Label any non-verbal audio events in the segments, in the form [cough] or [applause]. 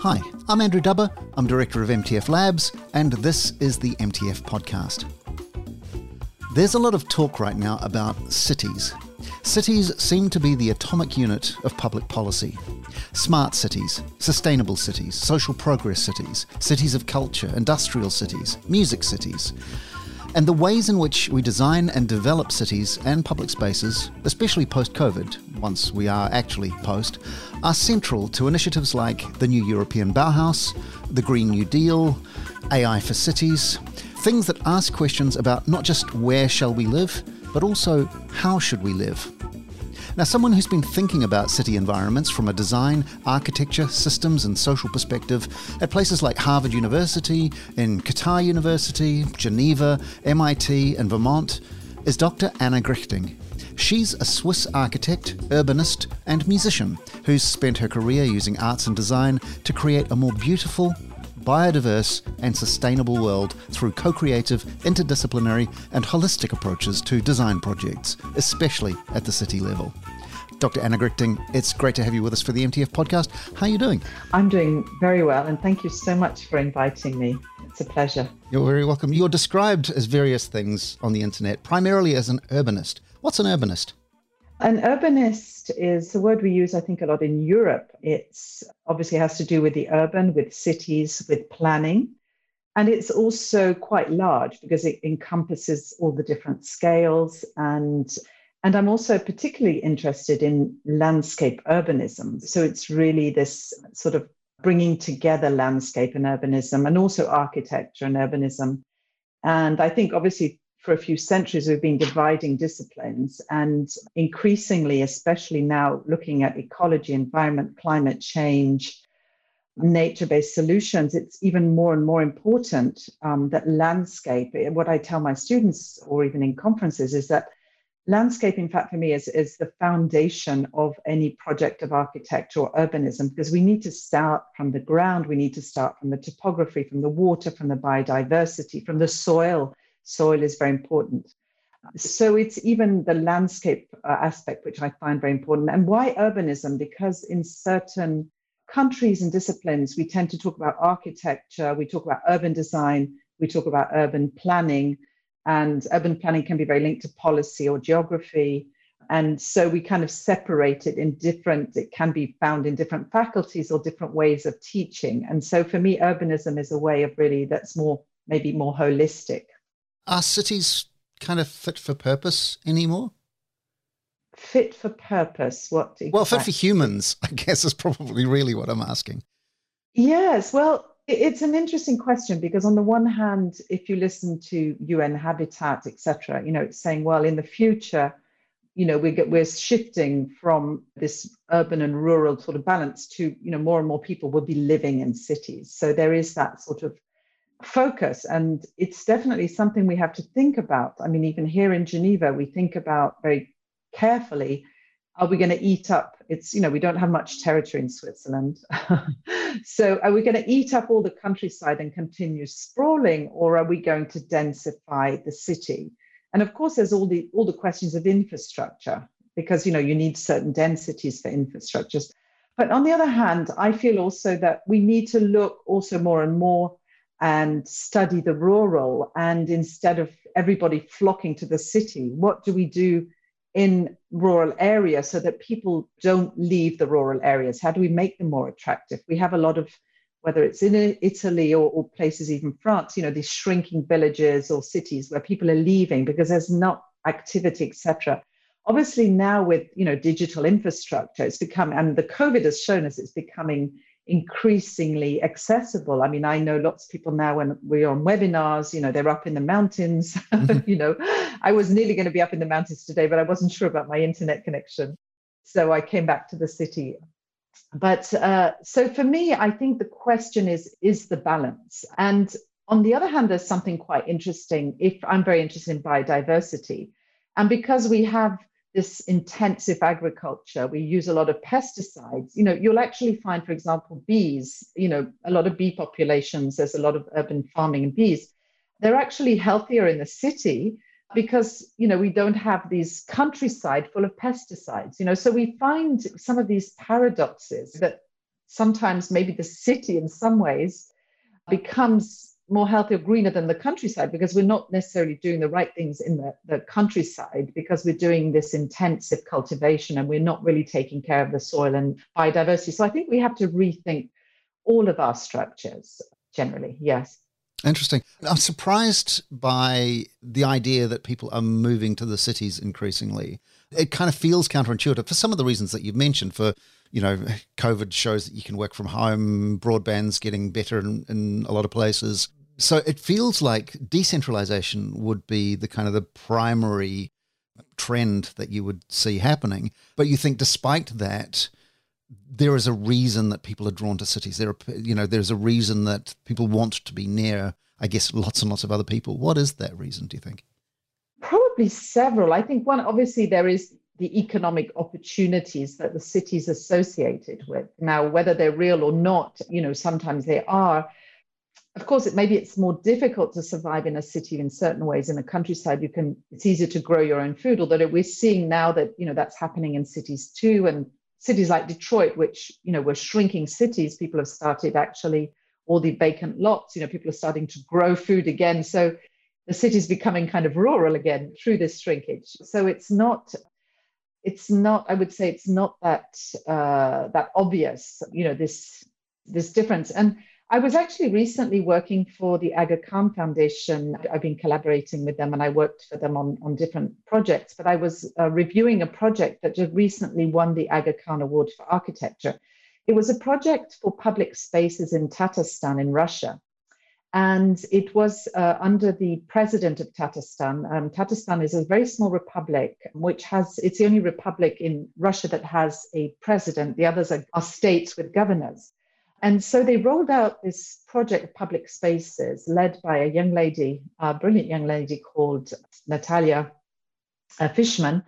Hi, I'm Andrew Dubber. I'm director of MTF Labs, and this is the MTF podcast. There's a lot of talk right now about cities. Cities seem to be the atomic unit of public policy. Smart cities, sustainable cities, social progress cities, cities of culture, industrial cities, music cities. And the ways in which we design and develop cities and public spaces, especially post COVID, once we are actually post, are central to initiatives like the new European Bauhaus, the Green New Deal, AI for cities, things that ask questions about not just where shall we live, but also how should we live. Now, someone who's been thinking about city environments from a design, architecture, systems, and social perspective at places like Harvard University, in Qatar University, Geneva, MIT, and Vermont is Dr. Anna Grichting. She's a Swiss architect, urbanist, and musician who's spent her career using arts and design to create a more beautiful, biodiverse, and sustainable world through co creative, interdisciplinary, and holistic approaches to design projects, especially at the city level. Dr. Anna Grichting, it's great to have you with us for the MTF podcast. How are you doing? I'm doing very well, and thank you so much for inviting me. It's a pleasure. You're very welcome. You're described as various things on the internet, primarily as an urbanist. What's an urbanist? An urbanist is a word we use, I think, a lot in Europe. It's obviously has to do with the urban, with cities, with planning. And it's also quite large because it encompasses all the different scales. And, and I'm also particularly interested in landscape urbanism. So it's really this sort of bringing together landscape and urbanism and also architecture and urbanism. And I think obviously for a few centuries, we've been dividing disciplines and increasingly, especially now looking at ecology, environment, climate change, nature based solutions, it's even more and more important um, that landscape, what I tell my students or even in conferences is that landscape, in fact, for me, is, is the foundation of any project of architecture or urbanism because we need to start from the ground, we need to start from the topography, from the water, from the biodiversity, from the soil soil is very important. So it's even the landscape uh, aspect, which I find very important. And why urbanism? Because in certain countries and disciplines, we tend to talk about architecture, we talk about urban design, we talk about urban planning, and urban planning can be very linked to policy or geography. And so we kind of separate it in different, it can be found in different faculties or different ways of teaching. And so for me, urbanism is a way of really that's more, maybe more holistic are cities kind of fit for purpose anymore? Fit for purpose? What? Exactly? Well, fit for humans, I guess, is probably really what I'm asking. Yes. Well, it's an interesting question because on the one hand, if you listen to UN Habitat, etc., you know, it's saying, well, in the future, you know, we get, we're shifting from this urban and rural sort of balance to, you know, more and more people will be living in cities. So there is that sort of focus and it's definitely something we have to think about. I mean even here in geneva we think about very carefully are we going to eat up? It's you know we don't have much territory in switzerland. [laughs] So are we going to eat up all the countryside and continue sprawling or are we going to densify the city? And of course there's all the all the questions of infrastructure because you know you need certain densities for infrastructures. But on the other hand i feel also that we need to look also more and more and study the rural. And instead of everybody flocking to the city, what do we do in rural areas so that people don't leave the rural areas? How do we make them more attractive? We have a lot of whether it's in Italy or, or places, even France, you know, these shrinking villages or cities where people are leaving because there's not activity, etc. Obviously, now with you know digital infrastructure, it's become, and the COVID has shown us it's becoming increasingly accessible. I mean, I know lots of people now when we're on webinars, you know, they're up in the mountains. [laughs] Mm-hmm. you know, I was nearly going to be up in the mountains today, but I wasn't sure about my internet connection. So I came back to the city. But uh, so for me, I think the question is is the balance. And on the other hand, there's something quite interesting. If I'm very interested in biodiversity, and because we have this intensive agriculture we use a lot of pesticides. You know you'll actually find for example bees you know a lot of bee populations there's a lot of urban farming and bees. They're actually healthier in the city because you know we don't have these countryside full of pesticides you know. So we find some of these paradoxes that sometimes maybe the city in some ways becomes more healthy or greener than the countryside because we're not necessarily doing the right things in the, the countryside because we're doing this intensive cultivation and we're not really taking care of the soil and biodiversity so i think we have to rethink all of our structures generally yes Interesting. I'm surprised by the idea that people are moving to the cities increasingly. It kind of feels counterintuitive for some of the reasons that you've mentioned. For, you know, [laughs] COVID shows that you can work from home, broadband's getting better in, in a lot of places. So it feels like decentralization would be the kind of the primary trend that you would see happening. But you think, despite that, there is a reason that people are drawn to cities. There are, you know, there's a reason that people want to be near, I guess, lots and lots of other people. What is that reason, do you think? Probably several. I think one, obviously, there is the economic opportunities that the cities associated with. Now, whether they're real or not, you know, sometimes they are. Of course, it maybe it's more difficult to survive in a city in certain ways. In the countryside, you can it's easier to grow your own food. Although we're seeing now that you know that's happening in cities too, and cities like Detroit, which you know were shrinking cities, people have started actually all the vacant lots. You know, people are starting to grow food again. So the city's becoming kind of rural again through this shrinkage. So it's not, it's not. I would say it's not that uh, that obvious. You know, this this difference and I was actually recently working for the Aga Khan Foundation. I've been collaborating with them and I worked for them on, on different projects, but I was uh, reviewing a project that just recently won the Aga Khan Award for Architecture. It was a project for public spaces in Tatarstan in Russia. And it was uh, under the president of Tatarstan. Um, Tatarstan is a very small republic, which has, it's the only republic in Russia that has a president. The others are, are states with governors. And so they rolled out this project of public spaces led by a young lady, a brilliant young lady called Natalia uh, Fishman.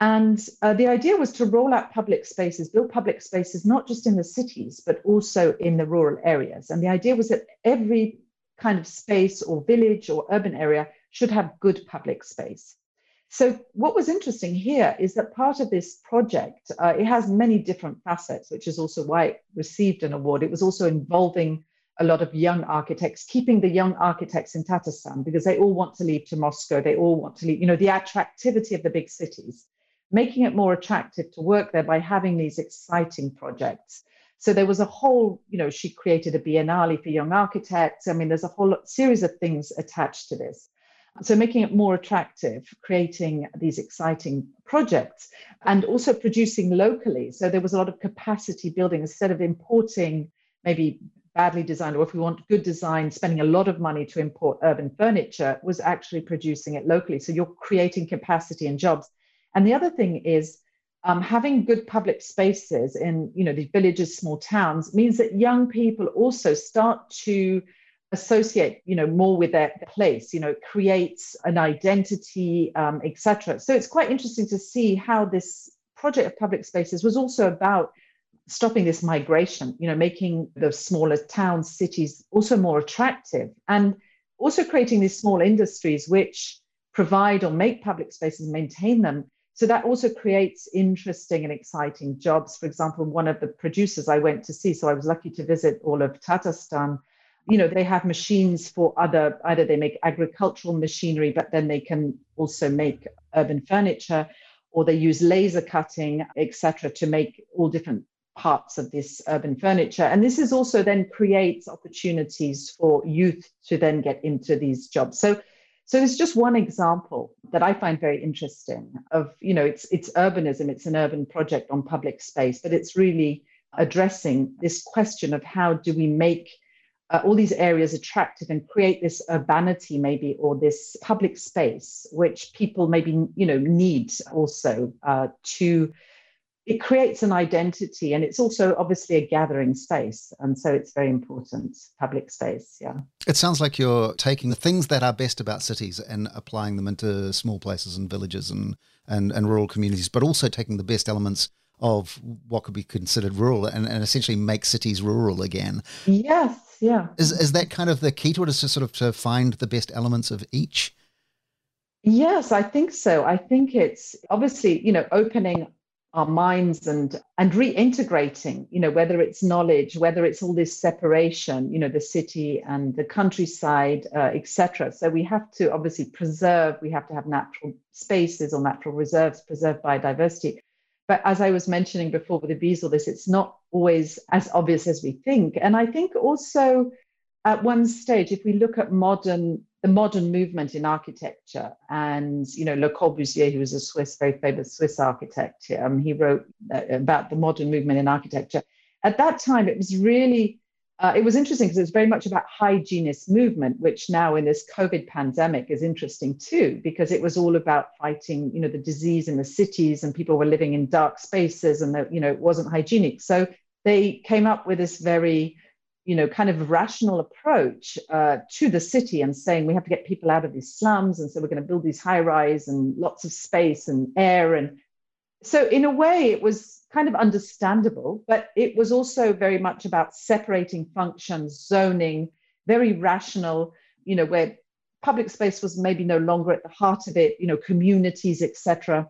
And uh, the idea was to roll out public spaces, build public spaces, not just in the cities, but also in the rural areas. And the idea was that every kind of space or village or urban area should have good public space. So what was interesting here is that part of this project, uh, it has many different facets, which is also why it received an award. It was also involving a lot of young architects, keeping the young architects in Tatarstan because they all want to leave to Moscow. They all want to leave, you know, the attractivity of the big cities, making it more attractive to work there by having these exciting projects. So there was a whole, you know, she created a biennale for young architects. I mean, there's a whole series of things attached to this. So making it more attractive, creating these exciting projects and also producing locally. So there was a lot of capacity building instead of importing maybe badly designed, or if we want good design, spending a lot of money to import urban furniture, was actually producing it locally. So you're creating capacity and jobs. And the other thing is um, having good public spaces in you know the villages, small towns means that young people also start to associate you know more with their place you know it creates an identity um, etc so it's quite interesting to see how this project of public spaces was also about stopping this migration you know making the smaller towns cities also more attractive and also creating these small industries which provide or make public spaces maintain them. So that also creates interesting and exciting jobs. For example one of the producers i went to see so i was lucky to visit all of tatarstan you know they have machines for other either they make agricultural machinery but then they can also make urban furniture or they use laser cutting etc to make all different parts of this urban furniture. And this is also then creates opportunities for youth to then get into these jobs. So so it's just one example that i find very interesting of you know it's it's urbanism it's an urban project on public space but it's really addressing this question of how do we make uh, all these areas attractive and create this urbanity maybe or this public space which people maybe you know need also uh, to it creates an identity and it's also obviously a gathering space. And so it's very important public space yeah. It sounds like you're taking the things that are best about cities and applying them into small places and villages and and, and rural communities but also taking the best elements of what could be considered rural and, and essentially make cities rural again. Yes yeah. Is is that kind of the key to it? Is to sort of to find the best elements of each? Yes, I think so. I think it's obviously, you know, opening our minds and and reintegrating you know whether it's knowledge whether it's all this separation you know the city and the countryside uh, etc so we have to obviously preserve we have to have natural spaces or natural reserves preserve biodiversity but as i was mentioning before with the bees all this it's not always as obvious as we think and i think also at one stage if we look at modern the modern movement in architecture. And, you know, Le Corbusier, who was a Swiss, very famous Swiss architect, um, he wrote uh, about the modern movement in architecture. At that time, it was really, uh, it was interesting because it was very much about hygienist movement, which now in this COVID pandemic is interesting too, because it was all about fighting, you know, the disease in the cities and people were living in dark spaces and, the, you know, it wasn't hygienic. So they came up with this very, you know, kind of rational approach uh, to the city and saying we have to get people out of these slums. And so we're going to build these high rise and lots of space and air. And so, in a way, it was kind of understandable, but it was also very much about separating functions, zoning, very rational, you know, where public space was maybe no longer at the heart of it, you know, communities, etc.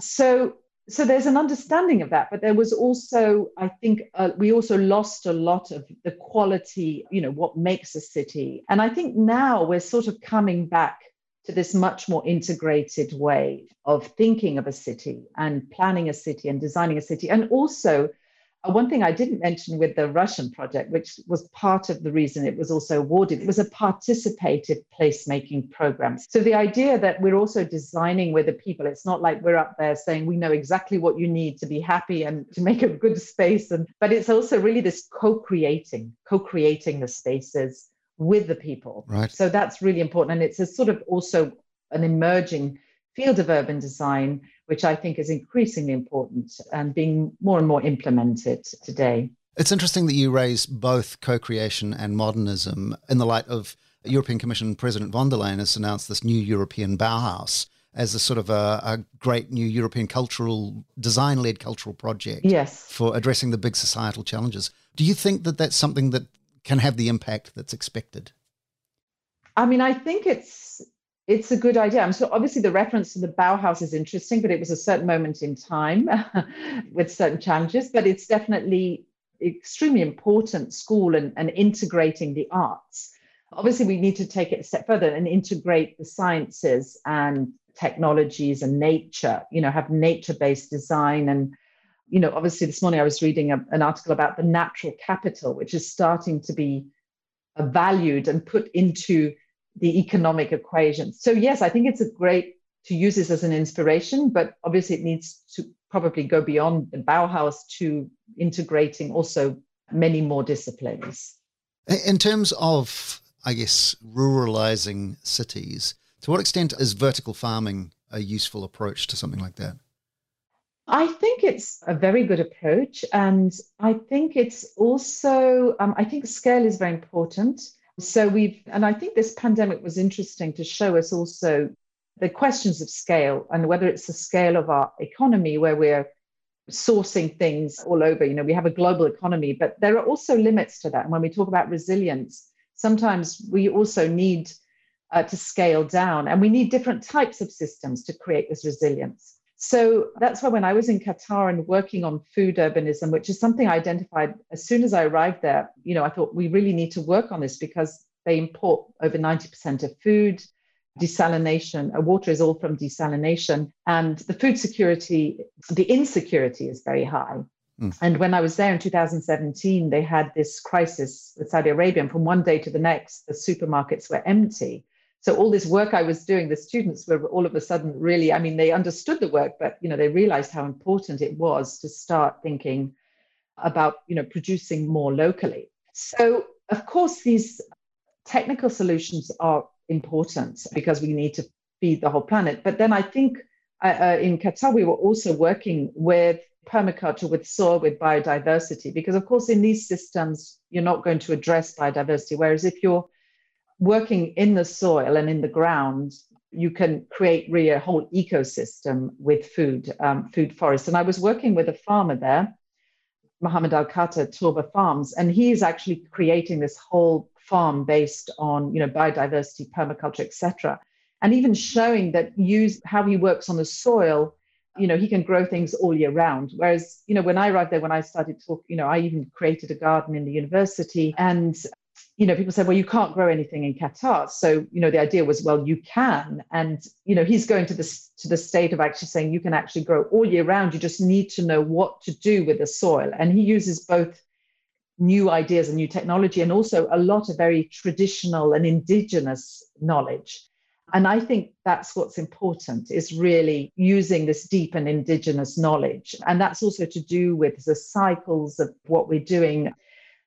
So so there's an understanding of that but there was also i think uh, we also lost a lot of the quality you know what makes a city and i think now we're sort of coming back to this much more integrated way of thinking of a city and planning a city and designing a city and also uh, one thing I didn't mention with the Russian project, which was part of the reason it was also awarded, it was a participative placemaking program. So the idea that we're also designing with the people, it's not like we're up there saying we know exactly what you need to be happy and to make a good space. And but it's also really this co-creating, co-creating the spaces with the people. Right. So that's really important. And it's a sort of also an emerging field of urban design which I think is increasingly important and being more and more implemented today. It's interesting that you raise both co creation and modernism in the light of European Commission President von der Leyen has announced this new European Bauhaus as a sort of a, a great new European cultural design led cultural project yes. for addressing the big societal challenges. Do you think that that's something that can have the impact that's expected? I mean, I think it's it's a good idea. So obviously the reference to the Bauhaus is interesting, but it was a certain moment in time [laughs] with certain challenges. But it's definitely extremely important school and, and integrating the arts. Obviously, we need to take it a step further and integrate the sciences and technologies and nature. You know, have nature-based design and you know, obviously this morning I was reading a, an article about the natural capital, which is starting to be uh, valued and put into the economic equation. So yes, I think it's a great to use this as an inspiration, but obviously it needs to probably go beyond the Bauhaus to integrating also many more disciplines. In terms of, I guess, ruralizing cities, to what extent is vertical farming a useful approach to something like that? I think it's a very good approach. And I think it's also, um, I think scale is very important. So we've, and I think this pandemic was interesting to show us also the questions of scale and whether it's the scale of our economy where we're sourcing things all over. You know, we have a global economy, but there are also limits to that. And when we talk about resilience, sometimes we also need uh, to scale down and we need different types of systems to create this resilience. So that's why when I was in Qatar and working on food urbanism, which is something I identified as soon as I arrived there, you know, I thought we really need to work on this because they import over 90% of food, desalination, uh, water is all from desalination, and the food security, the insecurity is very high. Mm. And when I was there in 2017, they had this crisis with Saudi Arabia, and from one day to the next, the supermarkets were empty so all this work i was doing the students were all of a sudden really i mean they understood the work but you know they realized how important it was to start thinking about you know producing more locally. So of course these technical solutions are important because we need to feed the whole planet. But then i think uh, uh in qatar we were also working with permaculture with soil with biodiversity because of course in these systems you're not going to address biodiversity. Whereas if you're working in the soil and in the ground, you can create really a whole ecosystem with food, um, food forests. And I was working with a farmer there, Mohammed Al Khater Turba Farms, and he's actually creating this whole farm based on you know biodiversity, permaculture, etc. and even showing that use how he works on the soil you know he can grow things all year round whereas you know when i arrived there when i started talk you know i even created a garden in the university and you know people said well you can't grow anything in qatar. So you know the idea was well you can. And you know he's going to this to the state of actually saying you can actually grow all year round. You just need to know what to do with the soil. And he uses both new ideas and new technology and also a lot of very traditional and indigenous knowledge. And I think that's what's important is really using this deep and indigenous knowledge. And that's also to do with the cycles of what we're doing.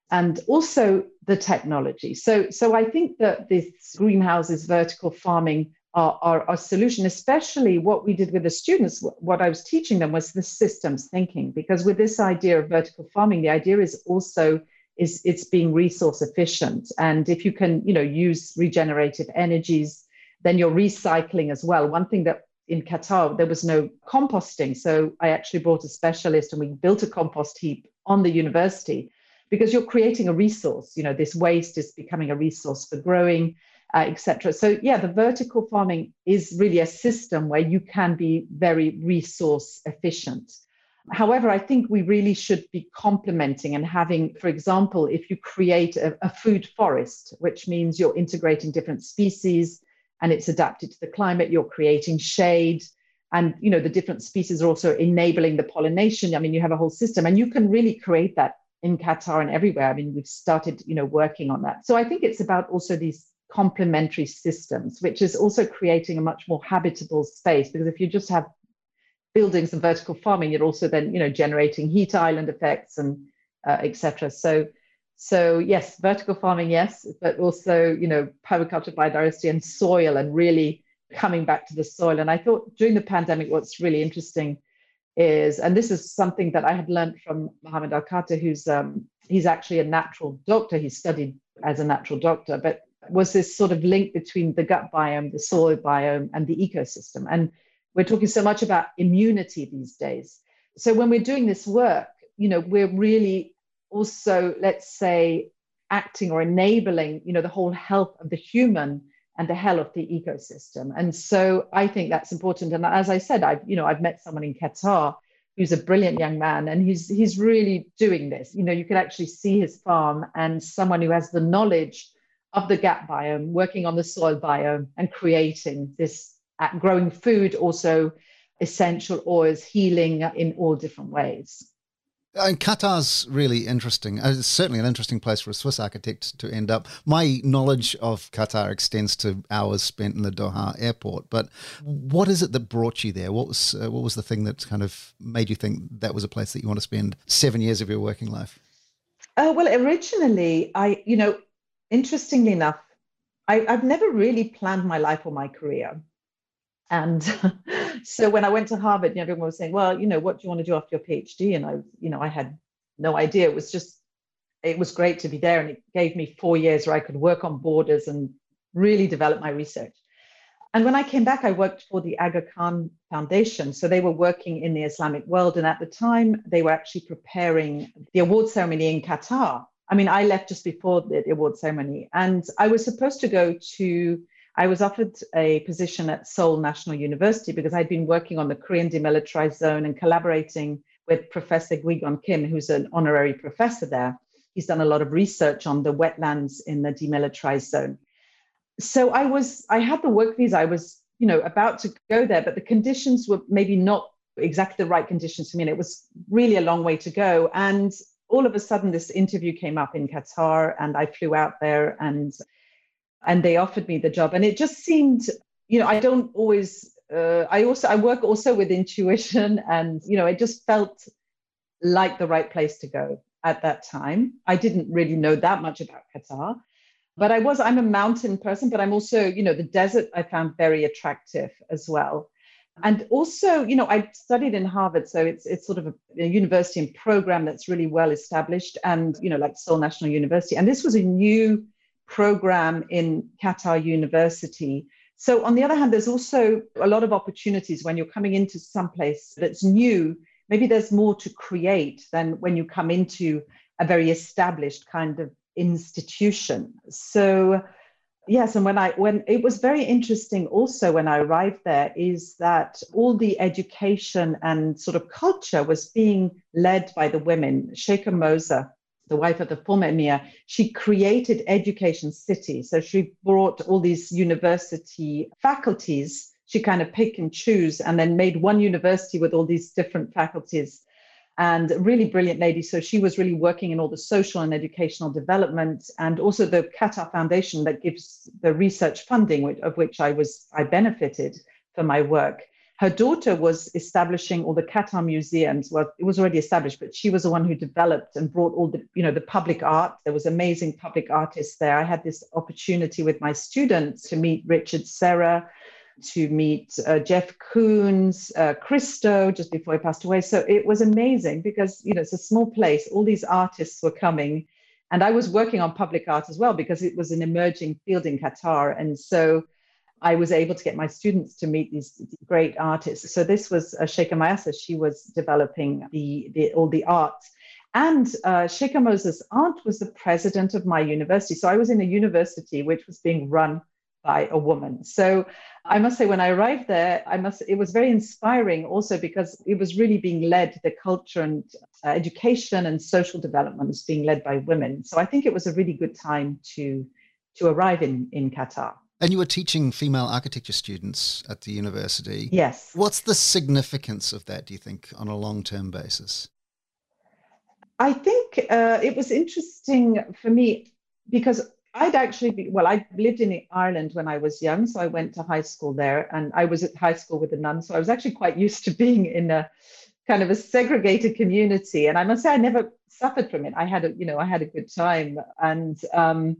And also the technology. So, so I think that this greenhouses, vertical farming are, are a solution, especially what we did with the students. What I was teaching them was the systems thinking, because with this idea of vertical farming, the idea is also is it's being resource efficient. And if you can, you know, use regenerative energies, then you're recycling as well. One thing that in Qatar, there was no composting. So I actually brought a specialist and we built a compost heap on the university because you're creating a resource. You know, this waste is becoming a resource for growing, uh, etc. So yeah, the vertical farming is really a system where you can be very resource efficient. However, I think we really should be complementing and having, for example, if you create a, a food forest, which means you're integrating different species, and it's adapted to the climate. You're creating shade. And you know, the different species are also enabling the pollination. I mean, you have a whole system, and you can really create that in Qatar and everywhere. I mean, we've started, you know, working on that. So I think it's about also these complementary systems, which is also creating a much more habitable space. Because if you just have buildings and vertical farming, you're also then, you know, generating heat island effects and uh, etc. So so yes, vertical farming, yes, but also, you know, permaculture, biodiversity and soil and really coming back to the soil. And I thought during the pandemic, what's really interesting is, and this is something that I had learned from Mohammed Al who's um, he's actually a natural doctor. He studied as a natural doctor, but was this sort of link between the gut biome, the soil biome, and the ecosystem. And we're talking so much about immunity these days. So when we're doing this work, you know, we're really also, let's say, acting or enabling, you know, the whole health of the human and the health of the ecosystem. And so I think that's important. And as I said, I've, you know, I've met someone in Qatar who's a brilliant young man and he's he's really doing this. You know, you could actually see his farm and someone who has the knowledge of the gut biome, working on the soil biome and creating this uh, growing food, also essential oils, healing in all different ways. And Qatar's really interesting. Uh, it's certainly an interesting place for a Swiss architect to end up. My knowledge of Qatar extends to hours spent in the Doha airport. But what is it that brought you there? What was uh, what was the thing that kind of made you think that was a place that you want to spend seven years of your working life? Uh, well, originally, I you know, interestingly enough, I, I've never really planned my life or my career. And [laughs] so when I went to Harvard, everyone was saying, well, you know, what do you want to do after your PhD? And I, you know, I had no idea. It was just, it was great to be there. And it gave me four years where I could work on borders and really develop my research. And when I came back, I worked for the Aga Khan Foundation. So they were working in the Islamic world. And at the time, they were actually preparing the award ceremony in Qatar. I mean, I left just before the award ceremony. And I was supposed to go to I was offered a position at Seoul National University because I'd been working on the Korean demilitarized zone and collaborating with Professor Kwi-Gon Kim, who's an honorary professor there. He's done a lot of research on the wetlands in the demilitarized zone. So I was, I had the work visa. I was, you know, about to go there, but the conditions were maybe not exactly the right conditions for me. And it was really a long way to go. And all of a sudden, this interview came up in Qatar, and I flew out there and and they offered me the job. And it just seemed you know i don't always uh, i also i work also with intuition [laughs] and you know it just felt like the right place to go at that time. I didn't really know that much about qatar but i was i'm a mountain person but i'm also you know the desert i found very attractive as well. And also you know i studied in harvard so it's it's sort of a, a university and program that's really well established and you know like seoul national university. And this was a new program in Qatar University. So, on the other hand, there's also a lot of opportunities when you're coming into some place that's new. Maybe there's more to create than when you come into a very established kind of institution. So, Yes, and when I when it was very interesting also when I arrived there is that all the education and sort of culture was being led by the women. Sheikha Moza, the wife of the former emir, she created Education City. So she brought all these university faculties. She kind of pick and choose and then made one university with all these different faculties and really brilliant lady. So she was really working in all the social and educational development, and also the Qatar Foundation that gives the research funding, of which I was I benefited for my work. Her daughter was establishing all the Qatar museums. Well, it was already established, but she was the one who developed and brought all the, you know, the public art. There was amazing public artists there. I had this opportunity with my students to meet Richard Serra, to meet uh, Jeff Koons, uh, Christo, just before he passed away. So it was amazing because, you know, it's a small place. All these artists were coming. And I was working on public art as well because it was an emerging field in Qatar. And so I was able to get my students to meet these great artists. So this was uh, Sheikha Mayasa. She was developing the, the all the arts. And uh, Sheikha Moza's aunt was the president of my university. So I was in a university which was being run by a woman. So I must say, when I arrived there, I must it was very inspiring also because it was really being led the culture and uh, education and social development was being led by women. So I think it was a really good time to to arrive in in Qatar. And you were teaching female architecture students at the university. Yes. What's the significance of that, do you think, on a long term basis? I think uh, it was interesting for me because I'd actually be, well, I lived in Ireland when I was young, so I went to high school there and I was at high school with a nun. So I was actually quite used to [laughs] being in a kind of a segregated community. And I must say, I never suffered from it. I had a, you know, I had a good time. And um,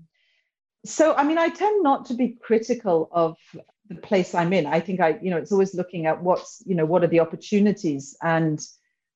so, I mean, I tend not to be critical of the place I'm in. I think I, you know, it's always looking at what's, you know, what are the opportunities and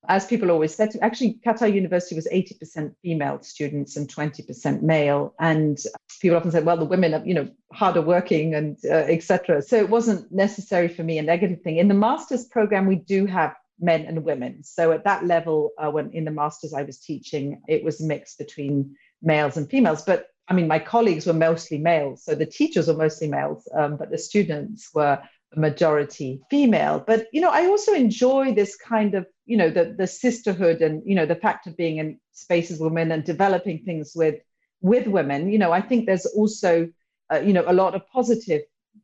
as people always said, actually, Qatar University was 80% female students and 20% male. And people often said, well, the women are, you know, harder working and uh, etc. So it wasn't necessary for me a negative thing. In the master's program, we do have men and women. So at that level, uh, when in the master's I was teaching, it was mixed between males and females. But I mean, my colleagues were mostly males. So the teachers were mostly males, um, but the students were majority female. But, you know, I also enjoy this kind of you know the the sisterhood and you know the fact of being in spaces with women and developing things with with women you know i think there's also uh, you know a lot of positive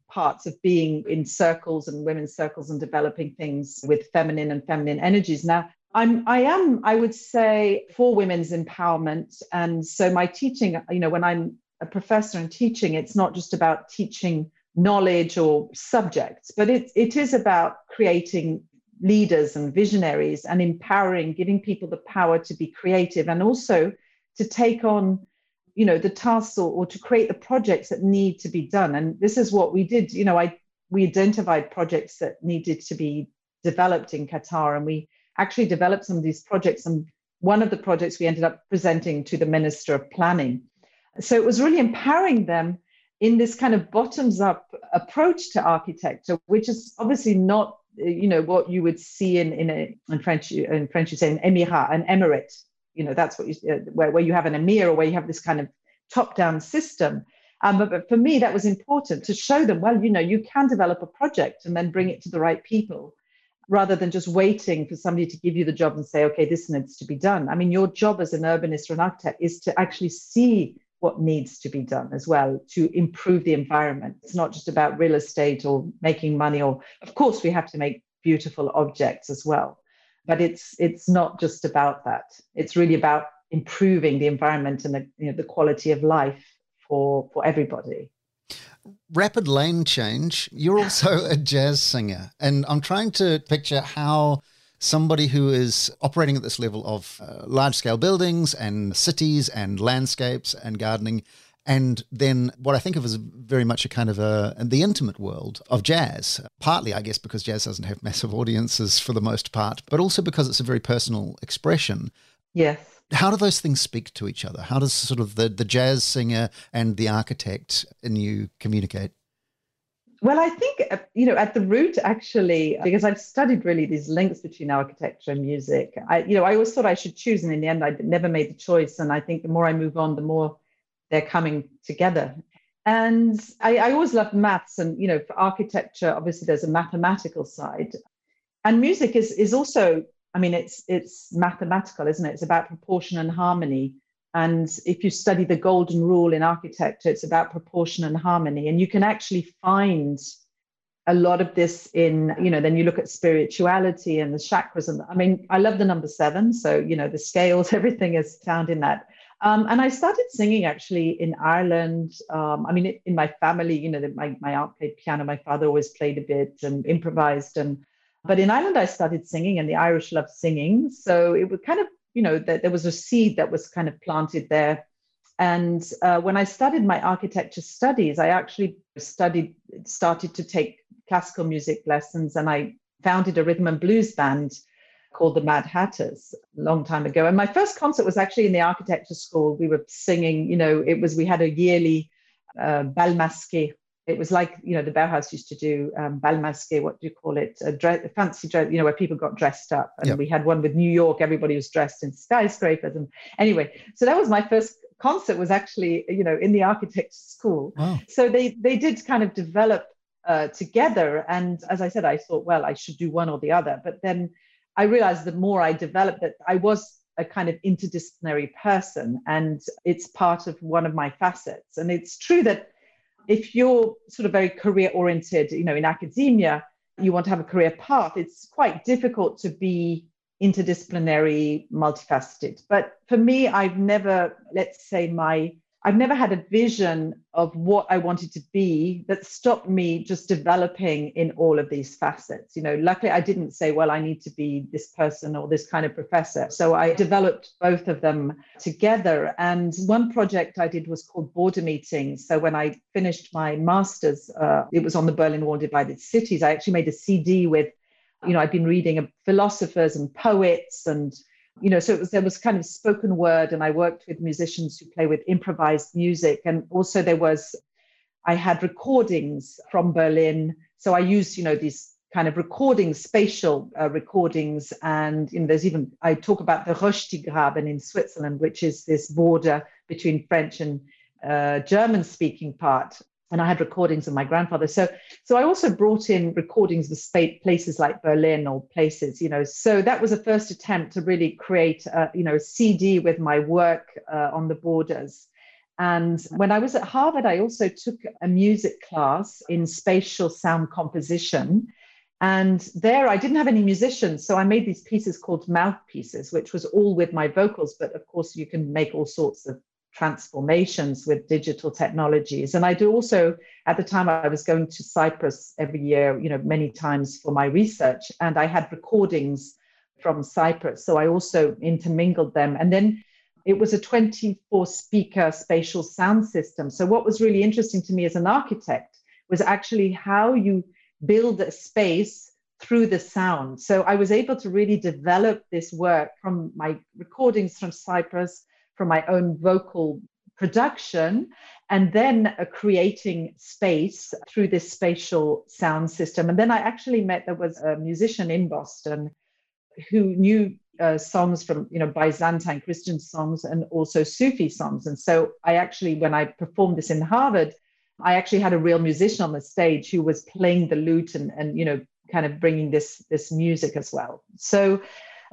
parts of being in circles and women's circles and developing things with feminine and feminine energies now i'm i am i would say for women's empowerment. And so my teaching you know when i'm a professor and teaching it's not just about teaching knowledge or subjects but it, it is about creating leaders and visionaries and empowering, giving people the power to be creative and also to take on you know the tasks or, or to create the projects that need to be done. And this is what we did. You know i we identified projects that needed to be developed in qatar and we actually developed some of these projects and one of the projects we ended up presenting to the minister of planning. So it was really empowering them in this kind of bottoms up approach to architecture which is obviously not you know what you would see in in, a, in French in French you say an emirat an emirate you know that's what you uh, where, where you have an emir or where you have this kind of top down system. Um, but, but for me that was important to show them well you know you can develop a project and then bring it to the right people rather than just waiting for somebody to give you the job and say okay this needs to be done i mean your job as an urbanist or an architect is to actually see what needs to be done as well to improve the environment. It's not just about real estate or making money, or of course we have to make beautiful objects as well. But it's it's not just about that. It's really about improving the environment and the you know the quality of life for for everybody. Rapid lane change. You're also [laughs] a jazz singer, and I'm trying to picture how somebody who is operating at this level of uh, large scale buildings and cities and landscapes and gardening and then what I think of as very much a kind of a the intimate world of jazz. Partly, I guess, because jazz doesn't have massive [laughs] audiences for the most part, but also because it's a very personal expression. Yes. How do those things speak to each other? How does sort of the, the jazz singer and the architect in you communicate? Well, I think, uh, you know, at the root, actually, because I've studied really these links between architecture and music, I, you know, I always thought I should choose. And in the end, I never made the choice. And I think the more I move on, the more they're coming together. And I, I always loved maths, and you know, for architecture, obviously there's a mathematical side, and music is is also. I mean, it's it's mathematical, isn't it? It's about proportion and harmony. And if you study the golden rule in architecture, it's about proportion and harmony. And you can actually find a lot of this in, you know, then you look at spirituality and the chakras. And I mean, I love the number seven. So, you know, the scales, [laughs] everything is found in that. Um, and I started singing actually in Ireland. Um, I mean, in my family, you know, my, my aunt played piano, my father always played a bit and improvised. And but in Ireland, I started singing, and the Irish love singing. So it was kind of, you know, that there was a seed that was kind of planted there. And uh, when I started my architecture studies, I actually studied, started to take classical music lessons, and I founded a rhythm and blues band called the Mad Hatters a long time ago. And my first concert was actually in the architecture school. We were singing, you know, it was, we had a yearly uh, bal masqué. It was like, you know, the Bauhaus used to do um, bal masqué, what do you call it? A, dress, fancy dress, you know, where people got dressed up. And yep. we had one with New York, everybody was dressed in skyscrapers. And anyway, so that was my first concert was actually, you know, in the architecture school. Wow. So they, they did kind of develop uh, together. And as I said, I thought, well, I should do one or the other. But then I realized the more I developed that I was a kind of interdisciplinary person and it's part of one of my facets. And it's true that if you're sort of very career oriented, you know, in academia, you want to have a career path, it's quite difficult to be interdisciplinary, multifaceted. But for me, I've never, let's say, my I've never had a vision of what I wanted to be that stopped me just developing in all of these facets. You know, luckily I didn't say, well, I need to be this person or this kind of professor. So I developed both of them together. And one project I did was called Border Meetings. So when I finished my master's, uh, it was on the Berlin Wall Divided Cities. I actually made a CD with, you know, I've been reading philosophers and poets and you know so it was there was kind of spoken word and i worked with musicians who play with improvised music. And also there was i had recordings from berlin. So i used you know these kind of recordings spatial uh, recordings. And you know there's even i talk about the Röstigraben in switzerland which is this border between french and uh, german speaking part and I had recordings of my grandfather. So, so I also brought in recordings of state places like Berlin or places, you know. So that was a first attempt to really create, a, you know, a CD with my work uh, on the borders. And when I was at Harvard, I also took a music class in spatial sound composition. And there I didn't have any musicians. So I made these pieces called mouthpieces, which was all with my vocals. But of course, you can make all sorts of transformations with digital technologies. And I do also, at the time, I was going to Cyprus every year, you know, many times for my research, and I had recordings from Cyprus. So I also intermingled them. And then it was a 24 speaker spatial sound system. So what was really interesting to me as an architect was actually how you build a space through the sound. So I was able to really develop this work from my recordings from Cyprus from my own vocal production and then uh, creating space through this spatial sound system. And then I actually met, there was a musician in Boston who knew uh, songs from, you know, Byzantine Christian songs and also Sufi songs. And so I actually, when I performed this in Harvard, I actually had a real musician on the stage who was playing the lute and, and you know, kind of bringing this, this music as well. So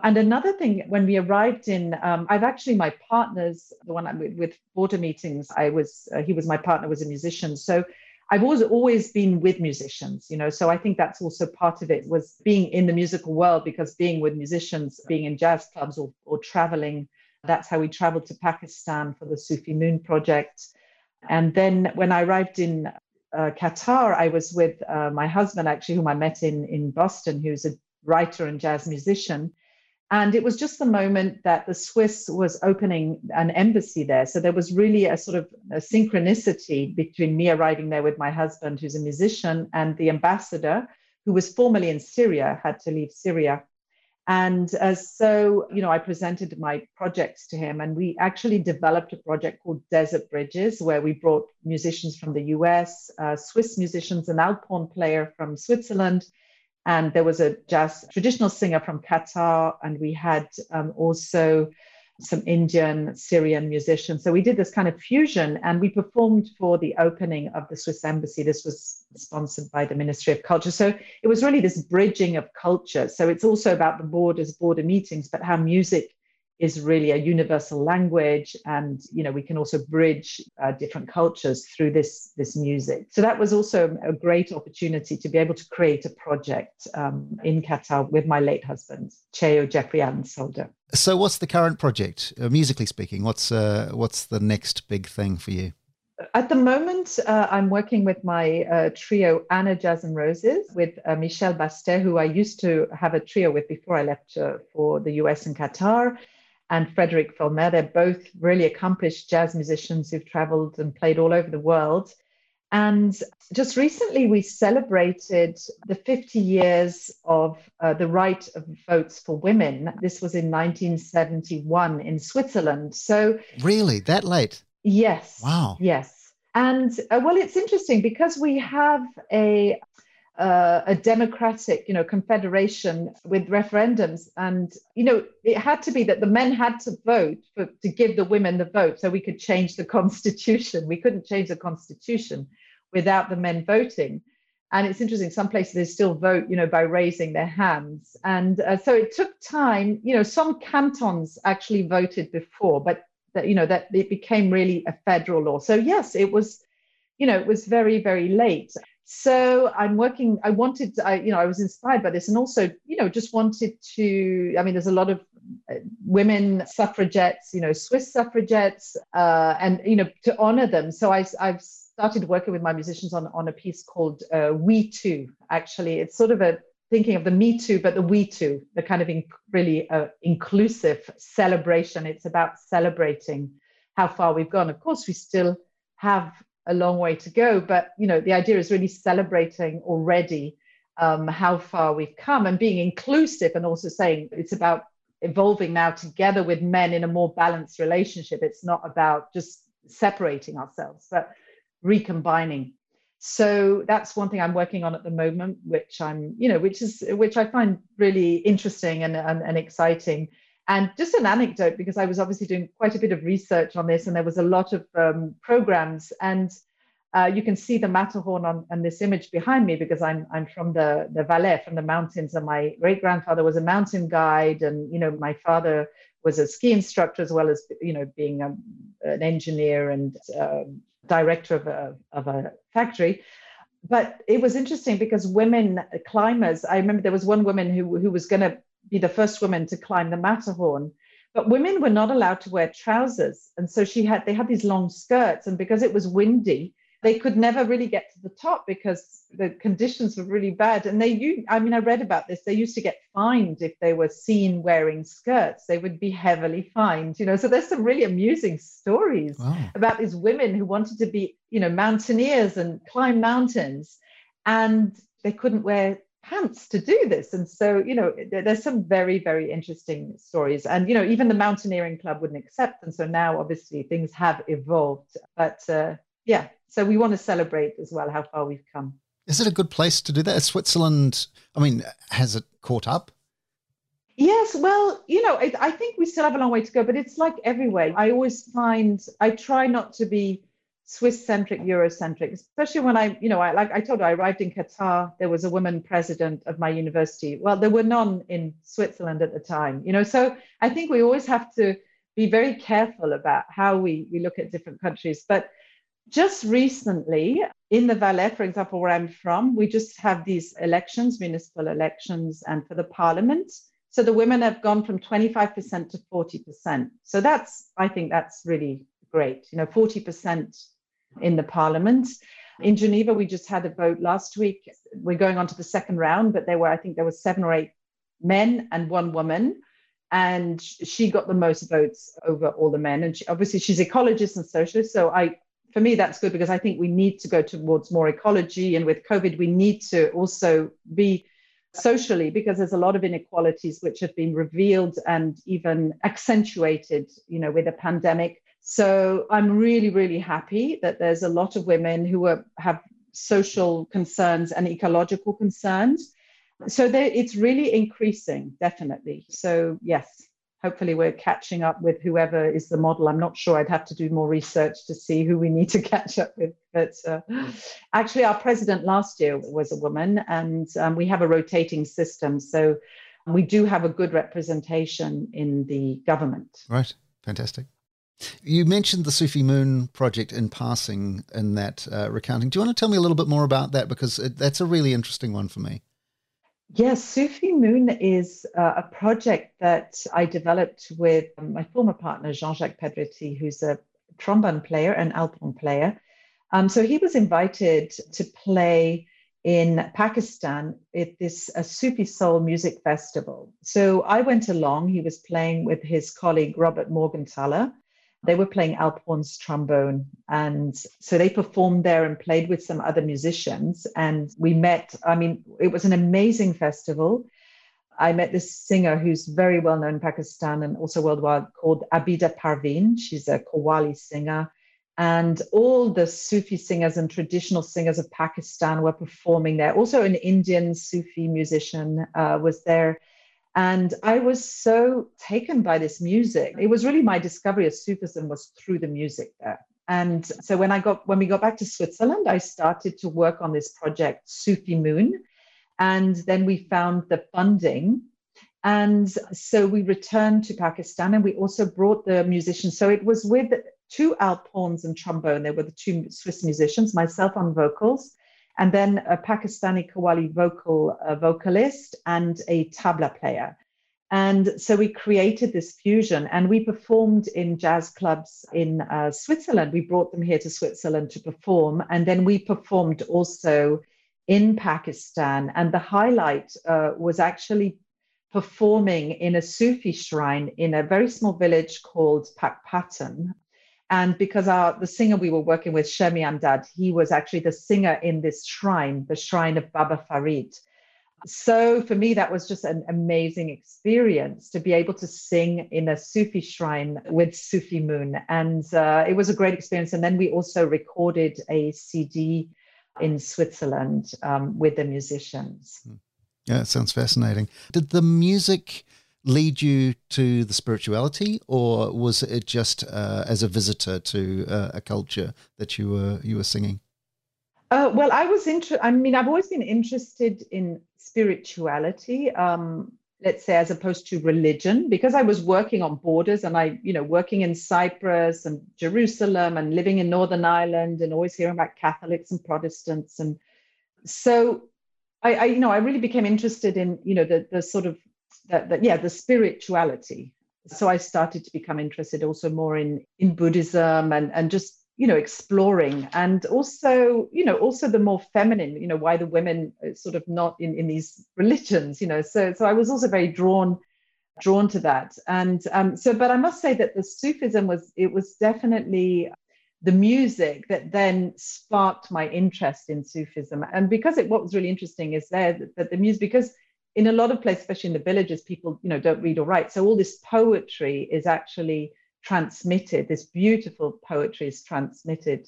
and another thing, when we arrived in, um, I've actually my partner's the one with, with border meetings. I was uh, he was my partner was a musician, so I've always always been with musicians, you know. So I think that's also part of it was being in the musical world because being with musicians, being in jazz clubs or, or traveling. That's how we traveled to Pakistan for the Sufi Moon project. And then when I arrived in uh, Qatar, I was with uh, my husband, actually, whom I met in, in Boston, who's a writer and jazz musician. And it was just the moment that the Swiss was opening an embassy there. So there was really a sort of a synchronicity between me arriving there with my husband, who's a musician, and the ambassador, who was formerly in Syria, had to leave Syria. And uh, so, you know, I presented my projects to him, and we actually developed a project called Desert Bridges, where we brought musicians from the US, uh, Swiss musicians, an Alphorn player from Switzerland, and there was a jazz traditional singer from Qatar, and we had um, also some Indian, Syrian musicians. So we did this kind of fusion and we performed for the opening of the Swiss embassy. This was sponsored by the Ministry of Culture. So it was really this bridging of culture. So it's also about the borders, border meetings, but how music is really a universal language and you know we can also bridge uh, different cultures through this this music. So that was also a great opportunity to be able to create a project um, in qatar with my late husband cheo jeffrey allen solder. So what's the current project? Uh, musically speaking what's uh, what's the next big thing for you? At the moment, uh, I'm working with my uh, trio Anna Jazz and Roses with uh, Michel Bastet, who I used to have a trio with before I left uh, for the US and Qatar and Frederick Folmer. They're both really accomplished jazz musicians who've traveled and played all over the world. And just recently, we celebrated the 50 years of uh, the right of votes for women. This was in 1971 in Switzerland. So, really, that late? Yes. Wow. Yes. And uh, well, it's interesting because we have a uh, a democratic, you know, confederation with referendums, and you know, it had to be that the men had to vote for, to give the women the vote, so we could change the [laughs] constitution. We couldn't change the constitution without the men voting. And it's interesting. Some places they still vote, you know, by raising their hands, and uh, so it took time. You know, some cantons actually voted before, but that you know that it became really a federal law. So yes, it was you know, it was very, very late. So I'm working, I wanted, I, you know, I was inspired by this and also, you know, just wanted to, I mean, there's a lot of uh, women suffragettes, you know, Swiss suffragettes, uh, and, you know, to honor them. So I, I've started working with my musicians on, on a piece called uh, We Too, actually. It's sort of a thinking of the Me Too, but the We Too, the kind of inc- really uh, inclusive celebration. It's about celebrating how far we've gone. Of course, we still have a long way to go. But you know, the idea is really celebrating already um, how far we've come and being inclusive, and also saying it's about evolving now together with men in a more balanced relationship. It's not about just separating ourselves, but recombining. So that's one thing I'm working on at the moment, which I'm, you know, which is which I find really interesting and, and, and exciting. And just an anecdote, because I was obviously doing quite a bit of research on this, and there was a lot of um, programs. And uh, you can see the Matterhorn on, on, this image behind me because I'm I'm from the the Valais, from the mountains, and my great grandfather was a mountain guide, and you know my father was a ski instructor as well as you know being a, an engineer and um, director of a of a factory. But it was interesting because women climbers. I remember there was one woman who who was going to be the first woman to climb the Matterhorn. But women were not allowed to wear trousers. And so she had they had these long skirts. And because it was windy, they could never really get to the top because the conditions were really bad. And they I mean, I read about this. They used to get fined if they were seen wearing skirts. They would be heavily fined, you know. So there's some really amusing stories wow. about these women who wanted to be, you know, mountaineers and climb mountains. And they couldn't wear pants to do this. And so you know there's some very very interesting stories. And you know even the mountaineering club wouldn't accept. And so now obviously things have evolved. But uh, yeah so we want to celebrate as well how far we've come. Is it a good place to do that? Is switzerland i mean has it caught up? Yes, well, you know, I, I think we still have a long way to go, but it's like everywhere. I always find I try not to be Swiss centric, Eurocentric, especially when I, you know, I like I told you, I arrived in Qatar. There was a woman president of my university. Well, there were none in Switzerland at the time, you know. So I think we always have to be very careful about how we we look at different countries. But just recently, in the Valais, for example, where I'm from, we just have these elections, municipal elections, and for the parliament. So the women have gone from 25% to 40%. So that's, I think that's really great. You know, 40% in the parliament. In Geneva, we just had a vote last week. We're going on to the second round, but there were, I think, there were seven or eight men and one woman, and she got the most votes over all the men. And she, obviously, she's ecologist and socialist, so I, for me, that's good because I think we need to go towards more ecology, and with COVID, we need to also be socially because there's a lot of inequalities which have been revealed and even accentuated you know with a pandemic so I'm really, really happy that there's a lot of women who are, have social concerns and ecological concerns. So it's really increasing, definitely. So, yes. hopefully we're catching up with whoever is the model. I'm not sure. I'd have to do more research to see who we need to [laughs] catch up with. But uh, actually, our president last year was a woman, and um, we have a rotating system. So we do have a good representation in the government. Right. Fantastic. You mentioned the Sufi Moon project in passing in that uh, recounting. Do you want to tell me a little bit more about that? Because it, that's a really interesting one for me. Yes, Sufi Moon is uh, a project that I developed with my former partner, Jean Jacques Pedretti, who's a trombone player and alphorn player. Um, so he was invited to play in Pakistan at this a Sufi Soul Music Festival. So I went along. He was playing with his colleague Robert Morgenthaler. They were playing alphorn's trombone. And so they performed there and played with some other musicians. And we met, I mean, it was an amazing festival. I met this singer who's very well known in Pakistan and also worldwide called Abida Parveen. She's a Qawwali singer. And all the Sufi singers and traditional singers of Pakistan were performing there. Also, an Indian Sufi musician uh, was there. And I was so taken by this music. It was really my discovery of Sufism was through the music there. And so when I got when we got back to Switzerland, I started to work on this project Sufi Moon. And then we found the funding. And so we returned to Pakistan and we also brought the musicians. So it was with two alphorns and trombone. They were the two Swiss musicians, myself on vocals, and then a Pakistani Qawwali vocal uh, vocalist and a tabla player. And so we created this fusion and we performed in jazz clubs in uh, Switzerland. We brought them here to Switzerland to perform. And then we performed also in Pakistan. And the highlight uh, was actually performing in a Sufi shrine in a very small village called Pakpattan. And because our the singer we were working with, Shemi Amdad, he was actually the singer in this shrine, the shrine of Baba Farid. So for me, that was just an amazing experience to be able to sing in a Sufi shrine with Sufi Moon. And uh, it was a great experience. And then we also recorded a CD in Switzerland um, with the musicians. Hmm. Yeah, it sounds fascinating. Did the music lead you to the spirituality, or was it just uh, as a visitor to uh, a culture that you were you were singing? Uh, well, I was interested. I mean, I've always been interested in spirituality. Um, let's say as opposed to religion because i was working on borders and i you know working in cyprus and jerusalem and living in northern ireland and always hearing about catholics and protestants and so I, I, you know i really became interested in you know the the sort of that, that yeah the spirituality. So i started to become interested also more in in buddhism and and just you know exploring and also you know also the more feminine you know why the women sort of not in in these religions you know. So so i was also very drawn drawn to that. And um so but i must say that the sufism was it was definitely the music that then sparked my interest in sufism. And because it what was really interesting is there that, that the music because in a lot of places, especially in the villages, people you know don't read or write. So all this poetry is actually transmitted. This beautiful poetry is transmitted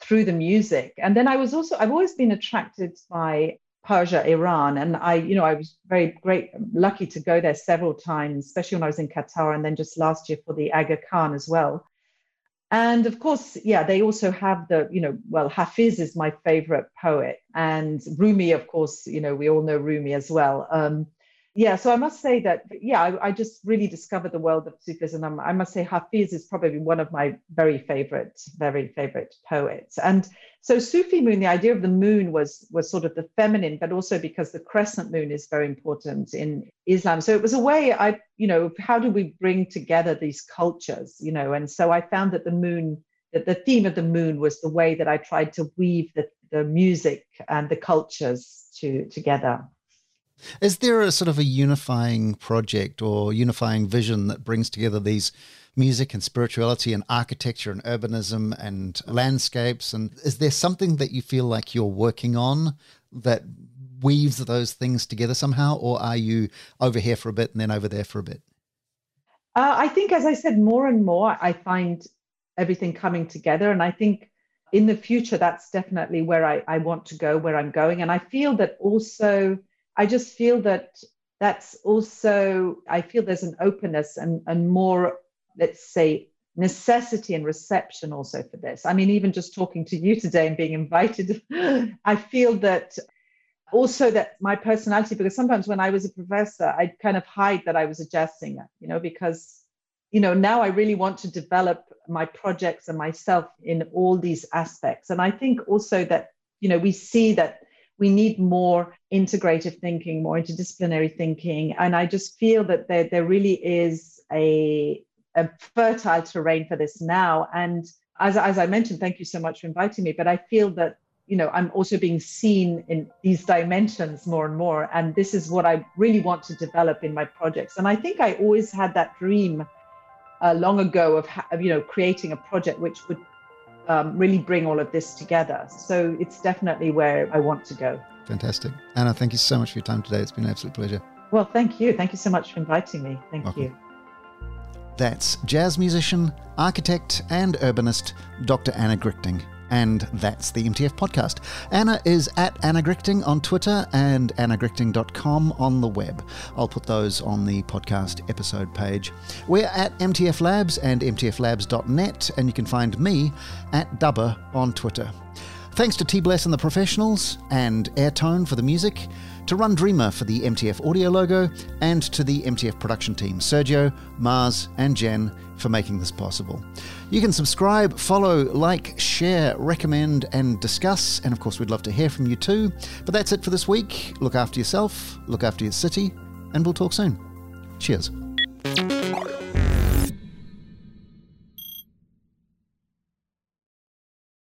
through the music. And then I was also I've always been attracted by Persia, Iran, and I you know I was very great lucky to go there several times, especially when I was in Qatar, and then just last year for the Aga Khan as well. And of course, yeah, they also have the, you know, well, Hafiz is my favorite poet, and Rumi, of course, you know, we all know Rumi as well. Um, yeah, so I must say that, yeah, I, I just really discovered the world of Sufism. I must say, Hafiz is probably one of my very favorite, very favorite poets. And so Sufi moon, the idea of the moon was was sort of the feminine, but also because the crescent moon is very important in Islam. So it was a way I, you know, how do we bring together these cultures, you know? And so I found that the moon, that the theme of the moon was the way that I tried to weave the, the music and the cultures to together. Is there a sort of a unifying project or unifying vision that brings together these music and spirituality and architecture and urbanism and landscapes? And is there something that you feel like you're working on that weaves those things together somehow? Or are you over here for a bit and then over there for a bit? Uh, I think, as I said, more and more I find everything coming together. And I think in the future, that's definitely where I, I want to go, where I'm going. And I feel that also I just feel that that's also, I feel there's an openness and, and more, let's say, necessity and reception also for this. I mean, even just talking to you today and being invited, [laughs] I feel that also that my personality, because sometimes when I was a professor, I'd kind of hide that I was a jazz singer, you know, because, you know, now I really want to develop my projects and myself in all these aspects. And I think also that, you know, we see that we need more integrative thinking, more interdisciplinary thinking. And I just feel that there, there really is a, a fertile terrain for this now. And as, as I mentioned, thank you so much for inviting me. But I feel that you know i'm also being seen in these dimensions more and more and this is what i really want to develop in my projects and i think i always had that dream uh, long ago of, of, you know creating a project which would um, really bring all of this together. So it's definitely where i want to go. Fantastic. Anna thank you so much for your time today. It's been an absolute pleasure. Well thank you. Thank you so much for inviting me. Thank Welcome. you that's jazz musician, architect, and urbanist Dr. Anna Grichting. And that's the MTF podcast. Anna is at Anna Grichting on Twitter and annagrichting.com on the web. I'll put those on the podcast episode page. We're at MTF Labs and mtflabs.net, and you can find me at Dubber on Twitter. Thanks to T Bless and the Professionals and Airtone for the music to Run Dreamer for the MTF audio logo, and to the MTF production team, Sergio, Mars, and Jen, for making this possible. You can subscribe, follow, like, share, recommend, and discuss, and of course, we'd love to hear from you too. But that's it for this week. Look after yourself, look after your city, and we'll talk soon. Cheers.